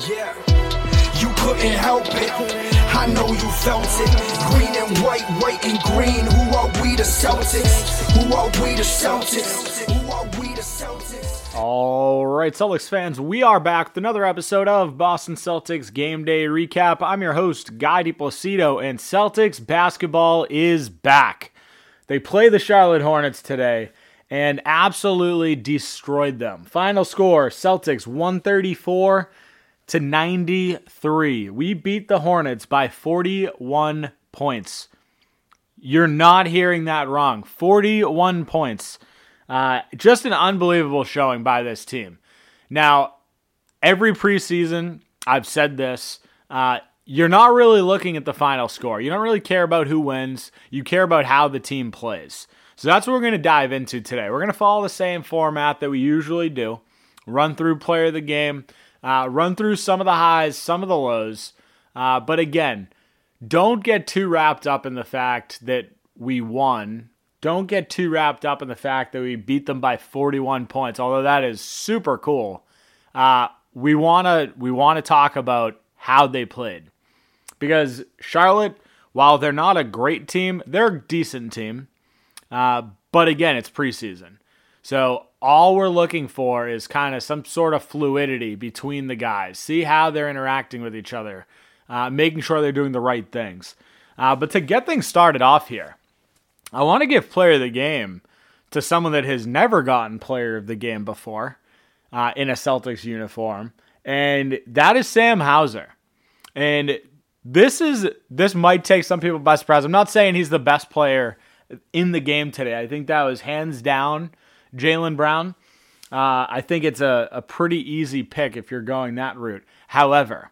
Yeah, you couldn't help it. I know you felt it. Green and white, white and green. Who are we the Celtics? Who are we the Celtics? Who are we the Celtics? All right, Celtics fans, we are back with another episode of Boston Celtics Game Day Recap. I'm your host, Guy DiPlacido, and Celtics basketball is back. They play the Charlotte Hornets today and absolutely destroyed them. Final score Celtics 134 to 93. We beat the Hornets by 41 points. You're not hearing that wrong. 41 points. Uh, just an unbelievable showing by this team. Now, every preseason, I've said this. Uh, you're not really looking at the final score. You don't really care about who wins. You care about how the team plays. So that's what we're going to dive into today. We're going to follow the same format that we usually do run through player of the game, uh, run through some of the highs, some of the lows. Uh, but again, don't get too wrapped up in the fact that we won. Don't get too wrapped up in the fact that we beat them by 41 points, although that is super cool. Uh, we want to we want to talk about how they played because Charlotte, while they're not a great team, they're a decent team. Uh, but again, it's preseason. So all we're looking for is kind of some sort of fluidity between the guys. See how they're interacting with each other, uh, making sure they're doing the right things. Uh, but to get things started off here, I want to give player of the game to someone that has never gotten player of the game before uh, in a Celtics uniform, and that is Sam Hauser. And this is this might take some people by surprise. I'm not saying he's the best player in the game today. I think that was hands down Jaylen Brown. Uh, I think it's a, a pretty easy pick if you're going that route. However,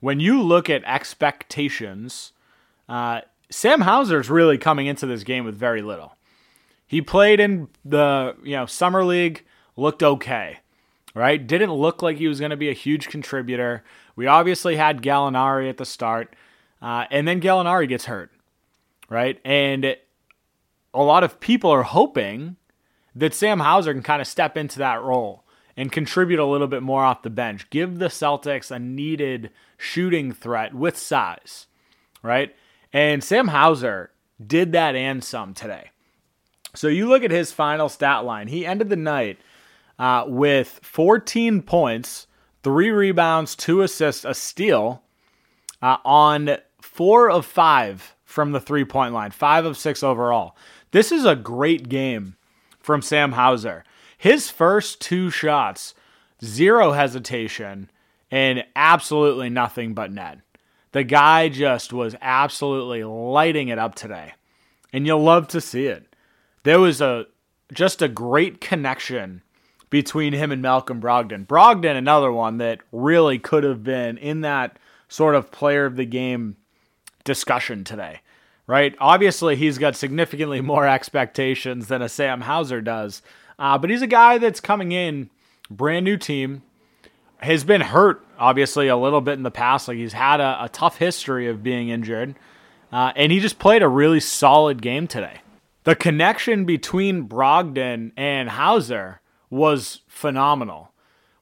when you look at expectations, uh, Sam Hauser's really coming into this game with very little. He played in the you know summer league, looked okay, right? Didn't look like he was going to be a huge contributor. We obviously had Gallinari at the start, uh, and then Gallinari gets hurt, right? And a lot of people are hoping that Sam Hauser can kind of step into that role and contribute a little bit more off the bench. Give the Celtics a needed shooting threat with size, right? And Sam Hauser did that and some today. So you look at his final stat line. He ended the night uh, with 14 points, three rebounds, two assists, a steal uh, on four of five from the three point line, five of six overall. This is a great game from Sam Hauser. His first two shots, zero hesitation, and absolutely nothing but net. The guy just was absolutely lighting it up today. And you'll love to see it. There was a just a great connection between him and Malcolm Brogdon. Brogdon, another one that really could have been in that sort of player of the game discussion today right? Obviously, he's got significantly more expectations than a Sam Hauser does, uh, but he's a guy that's coming in, brand new team, has been hurt, obviously, a little bit in the past. Like he's had a, a tough history of being injured, uh, and he just played a really solid game today. The connection between Brogdon and Hauser was phenomenal.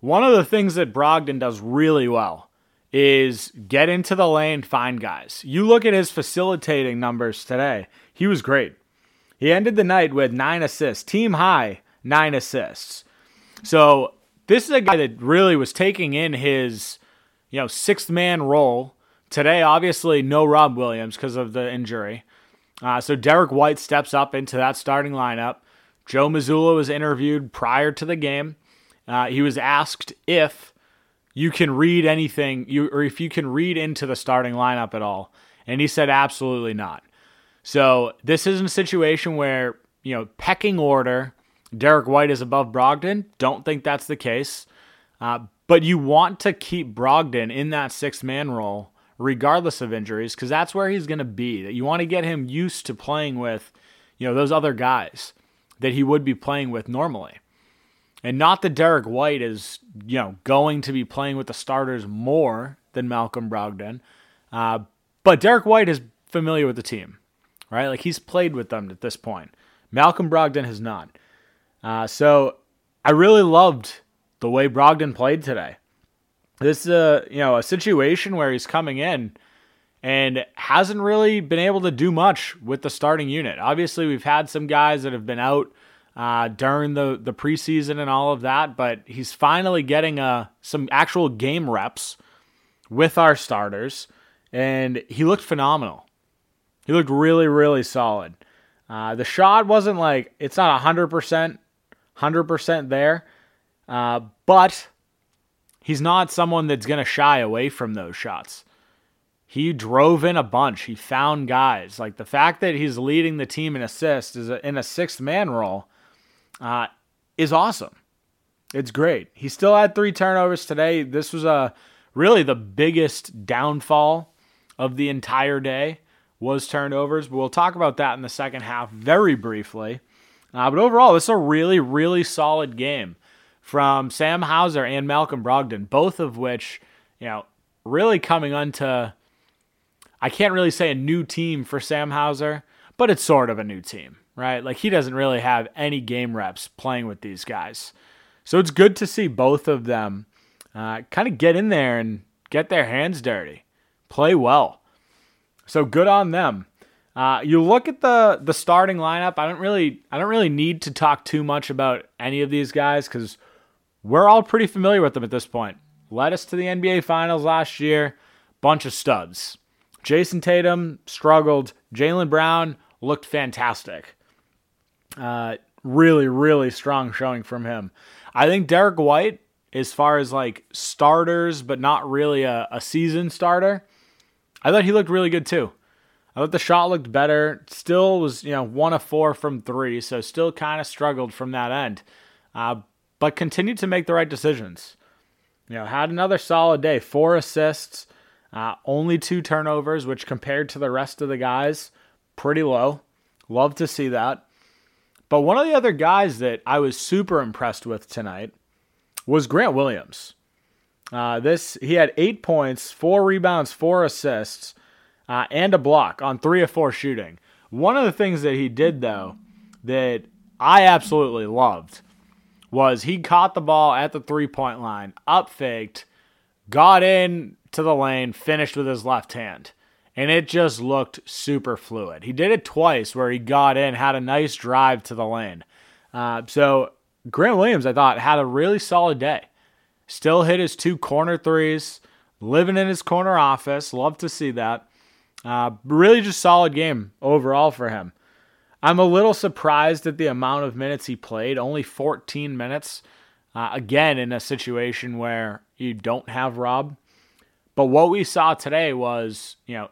One of the things that Brogdon does really well is get into the lane, find guys. You look at his facilitating numbers today, he was great. He ended the night with nine assists, team high, nine assists. So this is a guy that really was taking in his, you know, sixth man role. Today, obviously, no Rob Williams because of the injury. Uh, so Derrick White steps up into that starting lineup. Joe Mazzulla was interviewed prior to the game. Uh, he was asked if you can read anything you or if you can read into the starting lineup at all. And he said absolutely not. So this isn't a situation where, you know, pecking order, Derrick White is above Brogdon. Don't think that's the case. Uh, but you want to keep Brogdon in that six man role regardless of injuries because that's where he's going to be. That you want to get him used to playing with, you know, those other guys that he would be playing with normally. And not that Derrick White is, you know, going to be playing with the starters more than Malcolm Brogdon. Uh, but Derrick White is familiar with the team, right? Like he's played with them at this point. Malcolm Brogdon has not. Uh, so I really loved the way Brogdon played today. this is a you know a situation where he's coming in and hasn't really been able to do much with the starting unit. Obviously, we've had some guys that have been out uh, during the the preseason and all of that, but he's finally getting uh, some actual game reps with our starters, and he looked phenomenal. He looked really, really solid. Uh, the shot wasn't like it's not hundred percent, hundred percent there, uh, but he's not someone that's gonna shy away from those shots. He drove in a bunch. He found guys. Like the fact that he's leading the team in assists is a, in a sixth man role uh, is awesome. It's great. He still had three turnovers today. This was a really the biggest downfall of the entire day was turnovers, but we'll talk about that in the second half very briefly. Uh, but overall, this is a really, really solid game from Sam Hauser and Malcolm Brogdon, both of which, you know, really coming onto, I can't really say a new team for Sam Hauser, but it's sort of a new team, right? Like he doesn't really have any game reps playing with these guys. So it's good to see both of them uh, kind of get in there and get their hands dirty, play well. So good on them. Uh, you look at the the starting lineup. I don't really I don't really need to talk too much about any of these guys because we're all pretty familiar with them at this point. Led us to the NBA Finals last year. Bunch of studs. Jayson Tatum struggled. Jaylen Brown looked fantastic. Uh, really, really strong showing from him. I think Derrick White, as far as like starters, but not really a, a season starter, I thought he looked really good too. I thought the shot looked better. Still was, you know, one of four from three, so still kind of struggled from that end. Uh, but continued to make the right decisions. You know, had another solid day. Four assists, uh, only two turnovers, which compared to the rest of the guys, pretty low. Love to see that. But one of the other guys that I was super impressed with tonight was Grant Williams. Uh, this he had eight points, four rebounds, four assists, uh, and a block on three of four shooting. One of the things that he did though that I absolutely loved was he caught the ball at the three point line, up faked, got in to the lane, finished with his left hand. And it just looked super fluid. He did it twice where he got in, had a nice drive to the lane. Uh, so Grant Williams, I thought, had a really solid day. Still hit his two corner threes, living in his corner office. Love to see that. Uh, really just solid game overall for him. I'm a little surprised at the amount of minutes he played, only 14 minutes. Uh, again, in a situation where you don't have Rob. But what we saw today was, you know,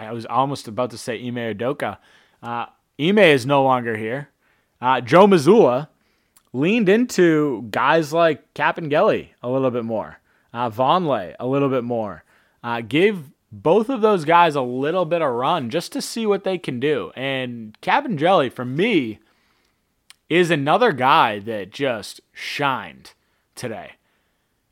I was almost about to say Ime Udoka. Uh, Ime is no longer here. Uh, Joe Mazzulla leaned into guys like Kabengele a little bit more, uh, Vonleh a little bit more, uh, gave both of those guys a little bit of run just to see what they can do. And Kabengele, for me, is another guy that just shined today.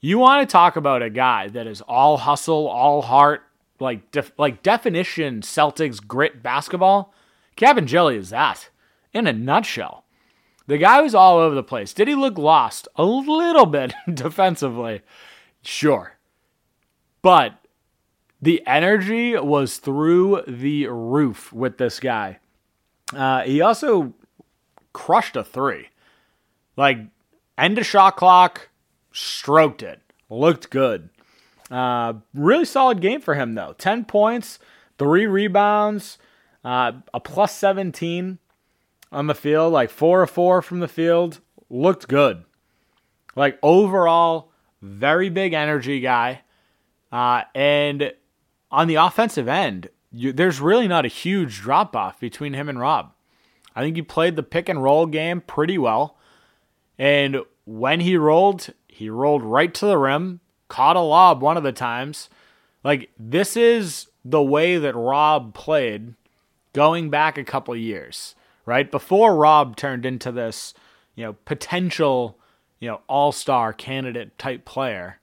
You want to talk about a guy that is all hustle, all heart, like def- like definition Celtics grit basketball? Kabengele is that in a nutshell. The guy was all over the place. Did he look lost? A little bit defensively. Sure. But the energy was through the roof with this guy. Uh, he also crushed a three. Like, end of shot clock, stroked it. Looked good. Uh, really solid game for him, though. 10 points, three rebounds, uh, a plus 17 on the field, like four or four from the field, looked good. Like overall, very big energy guy. Uh, and on the offensive end, you, there's really not a huge drop off between him and Rob. I think he played the pick and roll game pretty well. And when he rolled, he rolled right to the rim, caught a lob one of the times. Like, this is the way that Rob played going back a couple years right? Before Rob turned into this, you know, potential, you know, all-star candidate type player.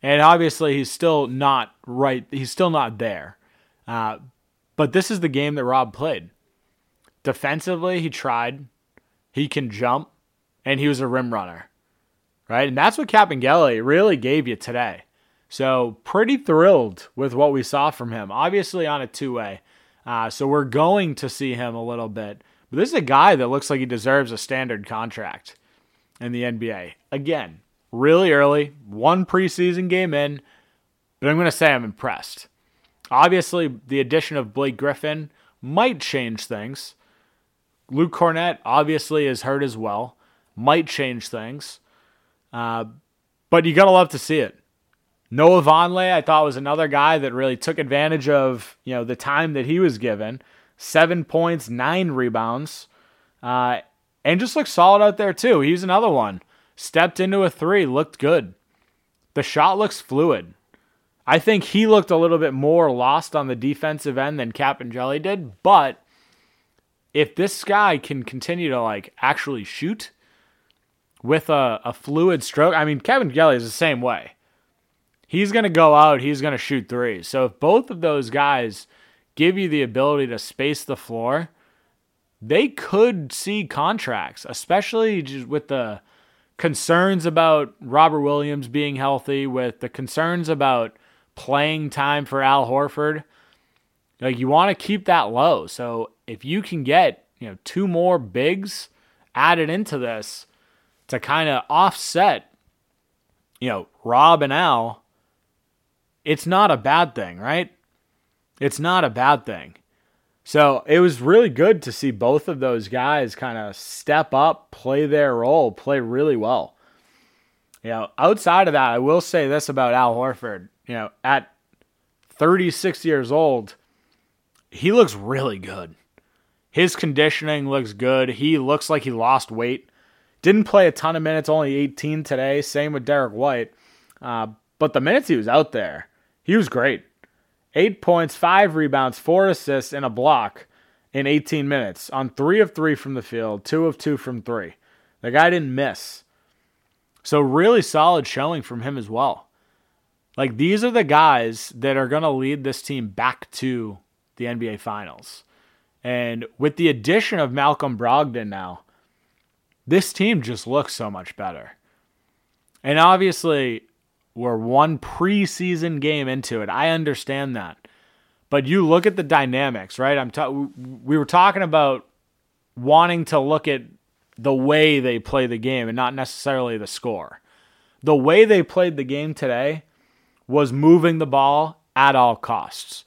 And obviously he's still not right. He's still not there. Uh, but this is the game that Rob played. Defensively, he tried. He can jump, and he was a rim runner. Right? And that's what Kabengele really gave you today. So pretty thrilled with what we saw from him. Obviously on a two way, uh, so we're going to see him a little bit. But this is a guy that looks like he deserves a standard contract in the NBA. Again, really early, one preseason game in, but I'm going to say I'm impressed. Obviously, the addition of Blake Griffin might change things. Luke Kornet obviously is hurt as well, might change things. Uh, but you got to love to see it. Noah Vonleh, I thought was another guy that really took advantage of you know the time that he was given. Seven points, nine rebounds, uh, and just looked solid out there too. He's another one. Stepped into a three, looked good. The shot looks fluid. I think he looked a little bit more lost on the defensive end than Kabengele did, but if this guy can continue to like actually shoot with a, a fluid stroke, I mean Kabengele is the same way he's going to go out, he's going to shoot threes. So if both of those guys give you the ability to space the floor, they could see contracts, especially just with the concerns about Robert Williams being healthy, with the concerns about playing time for Al Horford. Like you want to keep that low. So if you can get, you know, two more bigs added into this to kind of offset, you know, Rob and Al, it's not a bad thing, right? It's not a bad thing. So it was really good to see both of those guys kind of step up, play their role, play really well. You know, outside of that, I will say this about Al Horford. You know, at 36 years old, he looks really good. His conditioning looks good. He looks like he lost weight. Didn't play a ton of minutes, only 18 today. Same with Derrick White. Uh, but the minutes he was out there, he was great. Eight points, five rebounds, four assists, and a block in 18 minutes on three of three from the field, two of two from three. The guy didn't miss. So, really solid showing from him as well. Like, these are the guys that are going to lead this team back to the NBA Finals. And with the addition of Malcolm Brogdon now, this team just looks so much better. And obviously, we're one preseason game into it. I understand that. But you look at the dynamics, right? I'm ta- we were talking about wanting to look at the way they play the game and not necessarily the score. The way they played the game today was moving the ball at all costs.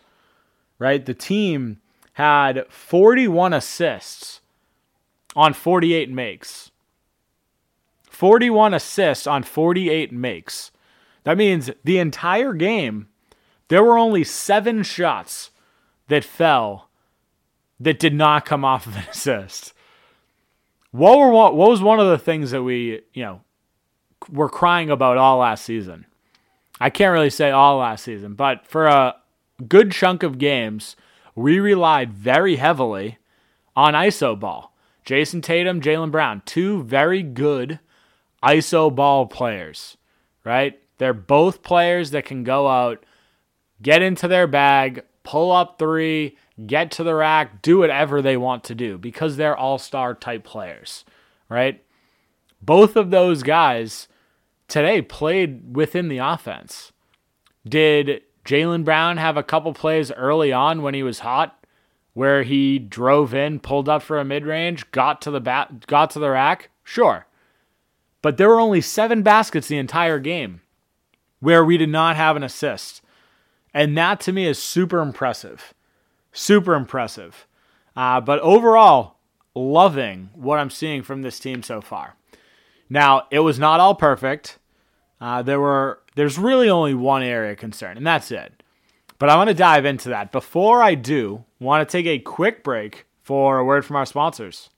Right? The team had 41 assists on 48 makes. 41 assists on 48 makes. That means the entire game, there were only seven shots that fell that did not come off of an assist. What were what was one of the things that we you know were crying about all last season? I can't really say all last season, but for a good chunk of games, we relied very heavily on ISO ball. Jayson Tatum, Jaylen Brown, two very good ISO ball players, right? They're both players that can go out, get into their bag, pull up three, get to the rack, do whatever they want to do because they're all star type players, right? Both of those guys today played within the offense. Did Jaylen Brown have a couple plays early on when he was hot where he drove in, pulled up for a mid range, got to the bat, got to the rack? Sure. But there were only seven baskets the entire game where we did not have an assist. And that to me is super impressive. Super impressive. Uh, but overall, loving what I'm seeing from this team so far. Now, it was not all perfect. Uh, there were there's really only one area of concern, and that's it. But I want to dive into that. Before I do, want to take a quick break for a word from our sponsors.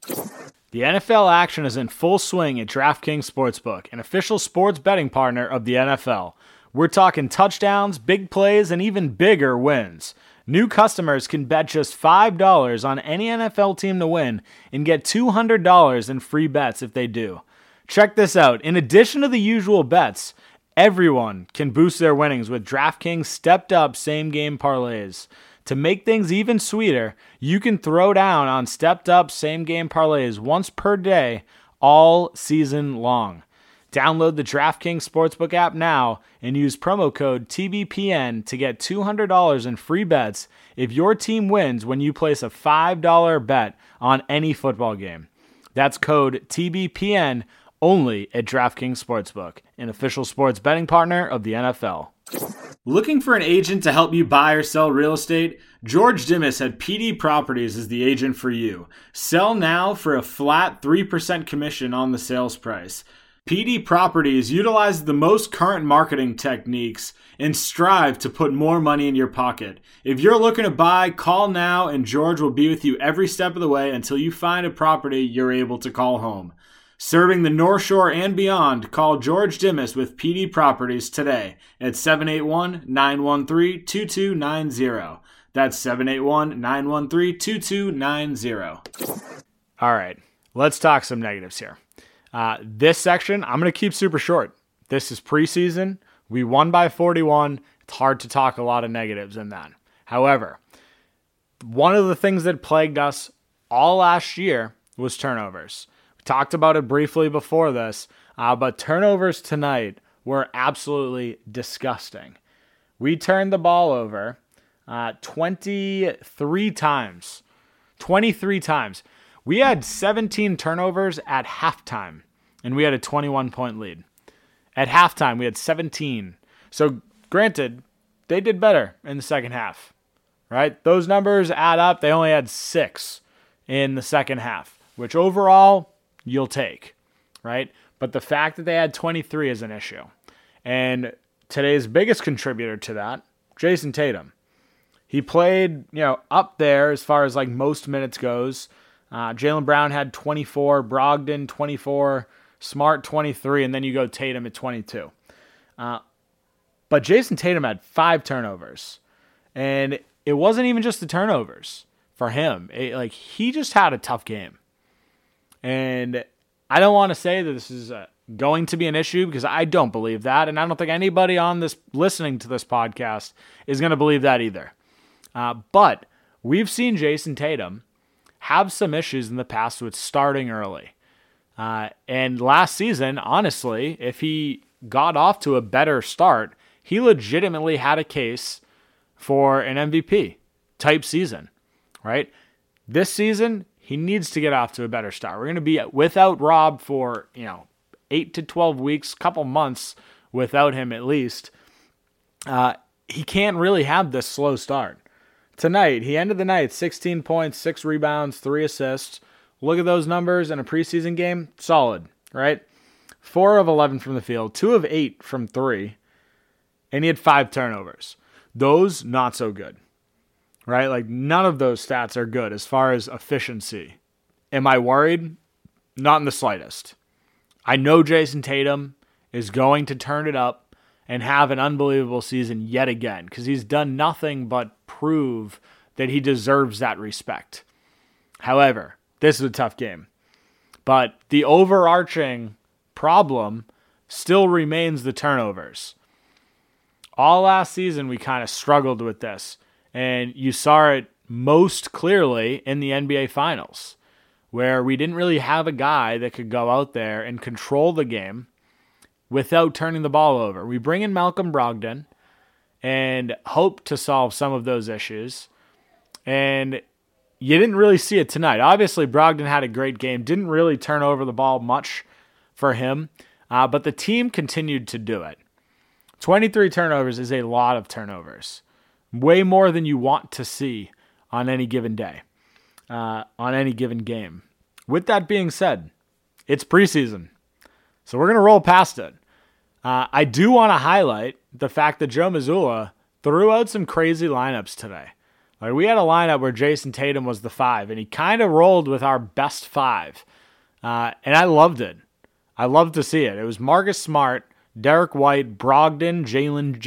The NFL action is in full swing at DraftKings Sportsbook, an official sports betting partner of the NFL. We're talking touchdowns, big plays, and even bigger wins. New customers can bet just $5 on any NFL team to win and get $200 in free bets if they do. Check this out. In addition to the usual bets, everyone can boost their winnings with DraftKings stepped up same game parlays. To make things even sweeter, you can throw down on stepped up same game parlays once per day all season long. Download the DraftKings Sportsbook app now and use promo code TBPN to get $200 in free bets if your team wins when you place a $5 bet on any football game. That's code TBPN only at DraftKings Sportsbook, an official sports betting partner of the NFL. Looking for an agent to help you buy or sell real estate? George Dimas at PD Properties is the agent for you. Sell now for a flat 3% commission on the sales price. PD Properties utilizes the most current marketing techniques and strive to put more money in your pocket. If you're looking to buy, call now and George will be with you every step of the way until you find a property you're able to call home. Serving the North Shore and beyond, call George Dimas with PD Properties today at 781 913 2290. That's 781 913 2290. All right, let's talk some negatives here. Uh, this section, I'm going to keep super short. This is preseason. We won by 41. It's hard to talk a lot of negatives in that. However, one of the things that plagued us all last year was turnovers. Talked about it briefly before this, uh, but turnovers tonight were absolutely disgusting. We turned the ball over uh, 23 times. 23 times. We had 17 turnovers at halftime, and we had a 21 point lead. At halftime, we had 17. So, granted, they did better in the second half, right? Those numbers add up. They only had six in the second half, which overall you'll take, right? But the fact that they had 23 is an issue. And today's biggest contributor to that, Jayson Tatum. He played, you know, up there as far as like most minutes goes. Uh, Jaylen Brown had 24, Brogdon 24, Smart 23, and then you go Tatum at 22. Uh, but Jayson Tatum had five turnovers, and it wasn't even just the turnovers for him. It, like he just had a tough game, and I don't want to say that this is uh, going to be an issue because I don't believe that, and I don't think anybody on this listening to this podcast is going to believe that either. Uh, but we've seen Jayson Tatum have some issues in the past with starting early. Uh, and last season, honestly, if he got off to a better start, he legitimately had a case for an MVP type season, right? This season, he needs to get off to a better start. We're going to be without Rob for, you know, eight to 12 weeks, couple months without him at least. Uh, he can't really have this slow start tonight, he ended the night 16 points, six rebounds, three assists. Look at those numbers in a preseason game. Solid, right? Four of 11 from the field, two of eight from three, and he had five turnovers. Those, not so good, right? Like, none of those stats are good as far as efficiency. Am I worried? Not in the slightest. I know Jayson Tatum is going to turn it up and have an unbelievable season yet again because he's done nothing but prove that he deserves that respect. However, this is a tough game. But the overarching problem still remains the turnovers. All last season, we kind of struggled with this, and you saw it most clearly in the NBA Finals, where we didn't really have a guy that could go out there and control the game without turning the ball over. We bring in Malcolm Brogdon and hope to solve some of those issues. And you didn't really see it tonight. Obviously, Brogdon had a great game, didn't really turn over the ball much for him, uh, but the team continued to do it. 23 turnovers is a lot of turnovers, way more than you want to see on any given day, uh, on any given game. With that being said, it's preseason. So we're going to roll past it. Uh, I do want to highlight the fact that Joe Mazzulla threw out some crazy lineups today. Like we had a lineup where Jayson Tatum was the five, and he kind of rolled with our best five, uh, and I loved it. I loved to see it. It was Marcus Smart, Derrick White, Brogdon, Jaylen,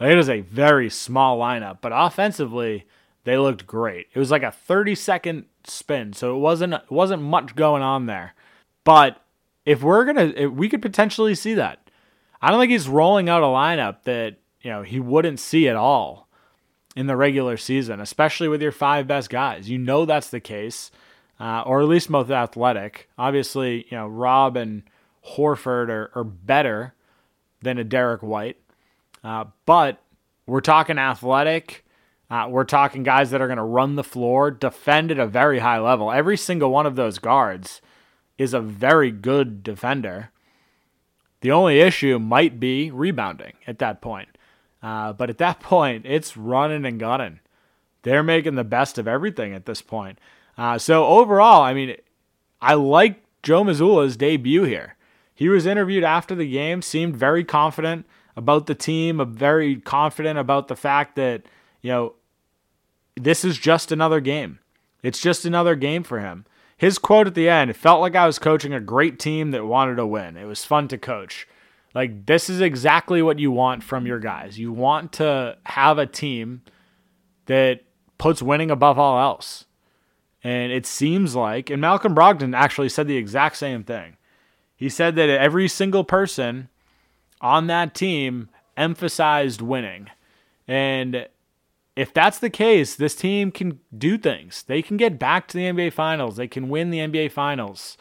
Jayson. It was a very small lineup, but offensively they looked great. It was like a 30 second spin, so it wasn't it wasn't much going on there. But if we're gonna, if we could potentially see that. I don't think he's rolling out a lineup that you know he wouldn't see at all in the regular season, especially with your five best guys. You know that's the case, uh, or at least most athletic. Obviously, you know Rob and Horford are, or better than a Derrick White. Uh, but we're talking athletic. Uh, we're talking guys that are going to run the floor, defend at a very high level. Every single one of those guards is a very good defender. The only issue might be rebounding at that point. Uh, but at that point, it's running and gunning. They're making the best of everything at this point. Uh, so overall, I mean, I like Joe Mazzulla's debut here. He was interviewed after the game, seemed very confident about the team, very confident about the fact that, you know, this is just another game. It's just another game for him. His quote at the end, it felt like I was coaching a great team that wanted to win. It was fun to coach. Like, this is exactly what you want from your guys. You want to have a team that puts winning above all else. And it seems like, and Malcolm Brogdon actually said the exact same thing. He said that every single person on that team emphasized winning. And if that's the case, this team can do things. They can get back to the NBA Finals. They can win the NBA Finals.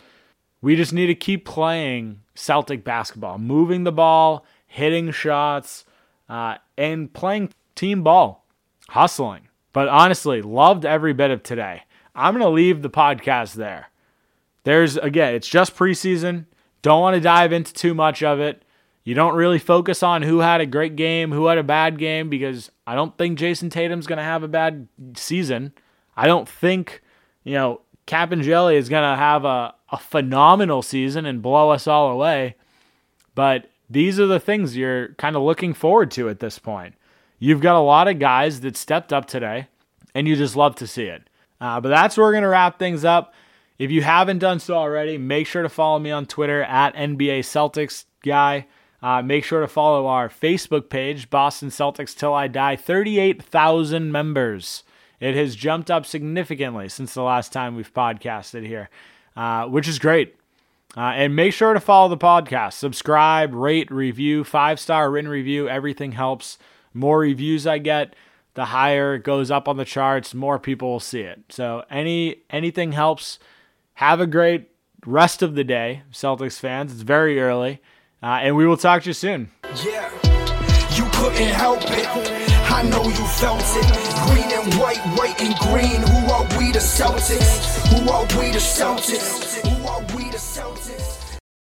We just need to keep playing Celtic basketball, moving the ball, hitting shots, uh, and playing team ball, hustling. But honestly, loved every bit of today. I'm going to leave the podcast there. There's, again, it's just preseason. Don't want to dive into too much of it. You don't really focus on who had a great game, who had a bad game, because I don't think Jayson Tatum's going to have a bad season. I don't think, you know, Kabengele is going to have a, a phenomenal season and blow us all away. But these are the things you're kind of looking forward to at this point. You've got a lot of guys that stepped up today, and you just love to see it. Uh, but that's where we're going to wrap things up. If you haven't done so already, make sure to follow me on Twitter at NBA Celtics Guy. Uh, make sure to follow our Facebook page, Boston Celtics Till I Die. 38,000 members. It has jumped up significantly since the last time we've podcasted here, uh, which is great. Uh, and make sure to follow the podcast. Subscribe, rate, review, five star written review. Everything helps. More reviews I get, the higher it goes up on the charts. More people will see it. So any anything helps. Have a great rest of the day, Celtics fans. It's very early, uh, and we will talk to you soon. Yeah, you couldn't help it. I know you felt it. Green and white, white and green. Who are we the Celtics? Who are we the Celtics?